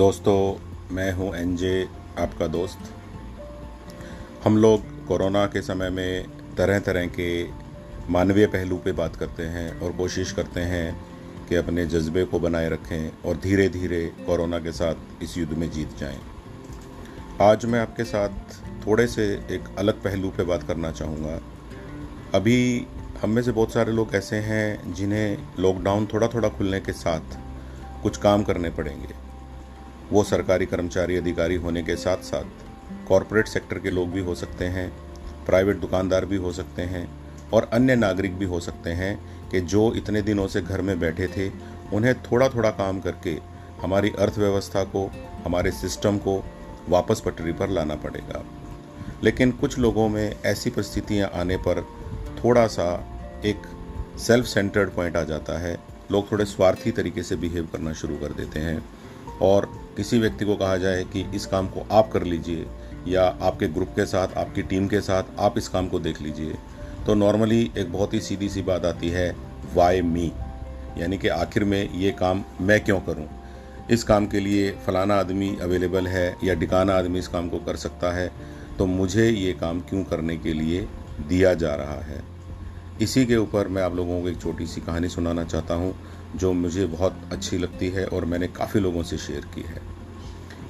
दोस्तों, मैं हूँ एनजे आपका दोस्त। हम लोग कोरोना के समय में तरह तरह के मानवीय पहलू पे बात करते हैं और कोशिश करते हैं कि अपने जज्बे को बनाए रखें और धीरे धीरे कोरोना के साथ इस युद्ध में जीत जाएँ। आज मैं आपके साथ थोड़े से एक अलग पहलू पे बात करना चाहूँगा। अभी हम में से बहुत सारे लोग ऐसे हैं जिन्हें लॉकडाउन थोड़ा थोड़ा खुलने के साथ कुछ काम करने पड़ेंगे। वो सरकारी कर्मचारी अधिकारी होने के साथ साथ कॉरपोरेट सेक्टर के लोग भी हो सकते हैं, प्राइवेट दुकानदार भी हो सकते हैं और अन्य नागरिक भी हो सकते हैं कि जो इतने दिनों से घर में बैठे थे, उन्हें थोड़ा थोड़ा काम करके हमारी अर्थव्यवस्था को, हमारे सिस्टम को वापस पटरी पर लाना पड़ेगा। लेकिन कुछ लोगों में ऐसी परिस्थितियाँ आने पर थोड़ा सा एक सेल्फ सेंटर्ड पॉइंट आ जाता है। लोग थोड़े स्वार्थी तरीके से बिहेव करना शुरू कर देते हैं। और किसी व्यक्ति को कहा जाए कि इस काम को आप कर लीजिए, या आपके ग्रुप के साथ, आपकी टीम के साथ आप इस काम को देख लीजिए। तो नॉर्मली एक बहुत ही सीधी सी बात आती है वाई मी यानी कि आखिर में ये काम मैं क्यों करूँ? इस काम के लिए फलाना आदमी अवेलेबल है या डिकाना आदमी इस काम को कर सकता है तो मुझे ये काम क्यों करने के लिए दिया जा रहा है? इसी के ऊपर मैं आप लोगों को एक छोटी सी कहानी सुनाना चाहता हूँ। जो मुझे बहुत अच्छी लगती है और मैंने काफ़ी लोगों से शेयर की है।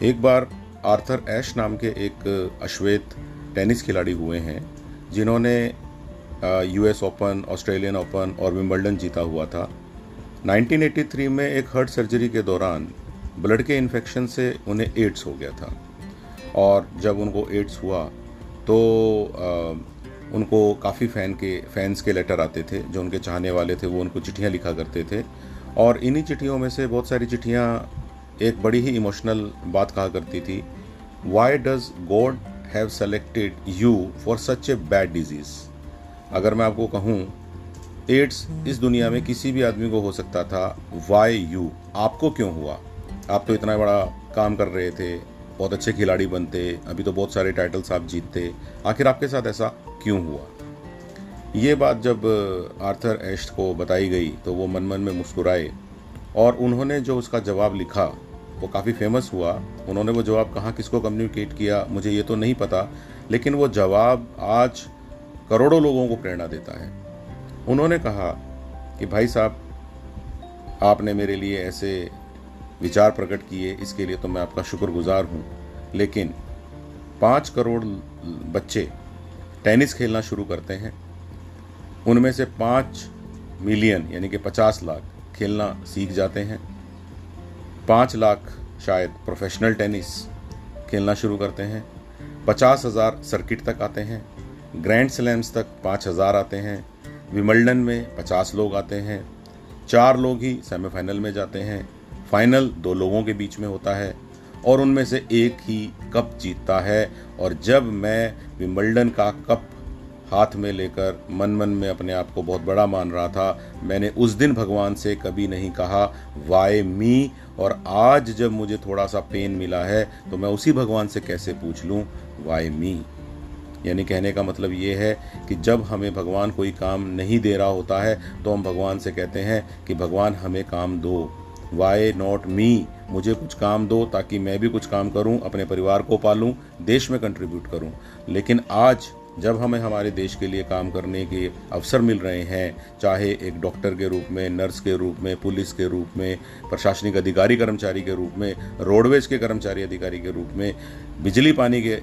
एक बार आर्थर ऐश नाम के एक अश्वेत टेनिस खिलाड़ी हुए हैं, जिन्होंने यूएस ओपन ऑस्ट्रेलियन ओपन और विम्बल्डन जीता हुआ था। 1983 में एक हर्ट सर्जरी के दौरान ब्लड के इन्फेक्शन से उन्हें एड्स हो गया था। और जब उनको एड्स हुआ तो उनको काफ़ी फ़ैन के, फैंस के लेटर आते थे, जो उनके चाहने वाले थे, वो उनको चिट्ठियाँ लिखा करते थे। और इन्हीं चिट्ठियों में से बहुत सारी चिट्ठियाँ एक बड़ी ही इमोशनल बात कहा करती थी। Why does God have selected you for such a bad disease अगर मैं आपको कहूँ एड्स इस दुनिया में किसी भी आदमी को हो सकता था। वाई यू आपको क्यों हुआ? आप तो इतना बड़ा काम कर रहे थे, बहुत अच्छे खिलाड़ी बनते, अभी तो बहुत सारे टाइटल्स आप जीतते। आखिर आपके साथ ऐसा क्यों हुआ? ये बात जब आर्थर एस्ट को बताई गई तो वो मन मन में मुस्कुराए, और उन्होंने जो उसका जवाब लिखा, वो काफ़ी फ़ेमस हुआ। उन्होंने वो जवाब कहाँ, किसको कम्युनिकेट किया? मुझे ये तो नहीं पता, लेकिन वो जवाब आज करोड़ों लोगों को प्रेरणा देता है। उन्होंने कहा कि, भाई साहब, आपने मेरे लिए ऐसे विचार प्रकट किए, इसके लिए तो मैं आपका शुक्रगुजार हूँ, लेकिन पाँच करोड़ बच्चे टेनिस खेलना शुरू करते हैं। उनमें से पाँच मिलियन, यानी कि पचास लाख खेलना सीख जाते हैं। पाँच लाख शायद प्रोफेशनल टेनिस खेलना शुरू करते हैं। पचास हज़ार सर्किट तक आते हैं। ग्रैंड स्लैम्स तक पाँच हज़ार आते हैं। विमल्डन में पचास लोग आते हैं। चार लोग ही सेमीफाइनल में जाते हैं। फाइनल दो लोगों के बीच में होता है। और उनमें से एक ही कप जीतता है। और जब मैं विम्बल्डन का कप हाथ में लेकर मन मन में अपने आप को बहुत बड़ा मान रहा था, मैंने उस दिन भगवान से कभी नहीं कहा वाई मी? और आज जब मुझे थोड़ा सा पेन मिला है तो मैं उसी भगवान से कैसे पूछ लूँ वाई मी? यानी कहने का मतलब ये है कि जब हमें भगवान कोई काम नहीं दे रहा होता है तो हम भगवान से कहते हैं कि, भगवान, हमें काम दो। Why not me? मुझे कुछ काम दो ताकि मैं भी कुछ काम करूँ, अपने परिवार को पालूं, देश में कंट्रीब्यूट करूँ। लेकिन आज जब हमें हमारे देश के लिए काम करने के अवसर मिल रहे हैं, चाहे एक डॉक्टर के रूप में, नर्स के रूप में, पुलिस के रूप में, प्रशासनिक अधिकारी कर्मचारी के रूप में, रोडवेज़ के कर्मचारी अधिकारी के रूप में, बिजली पानी के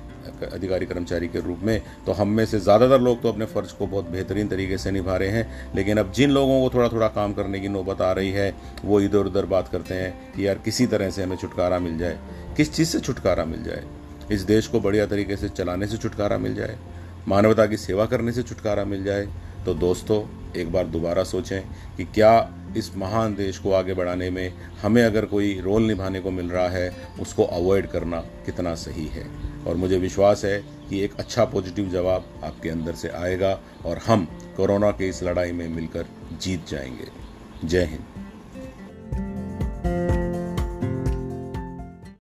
अधिकारी कर्मचारी के रूप में तो हम में से ज़्यादातर लोग तो अपने फ़र्ज़ को बहुत बेहतरीन तरीके से निभा रहे हैं। लेकिन अब जिन लोगों को थोड़ा थोड़ा काम करने की नौबत आ रही है, वो इधर उधर बात करते हैं कि यार किसी तरह से हमें छुटकारा मिल जाए। किस चीज़ से छुटकारा मिल जाए? इस देश को बढ़िया तरीके से चलाने से छुटकारा मिल जाए। मानवता की सेवा करने से छुटकारा मिल जाए। तो दोस्तों, एक बार दोबारा सोचें कि क्या इस महान देश को आगे बढ़ाने में हमें अगर कोई रोल निभाने को मिल रहा है, उसको अवॉइड करना कितना सही है। और मुझे विश्वास है कि एक अच्छा पॉजिटिव जवाब आपके अंदर से आएगा और हम कोरोना के इस लड़ाई में मिलकर जीत जाएँगे। जय हिंद।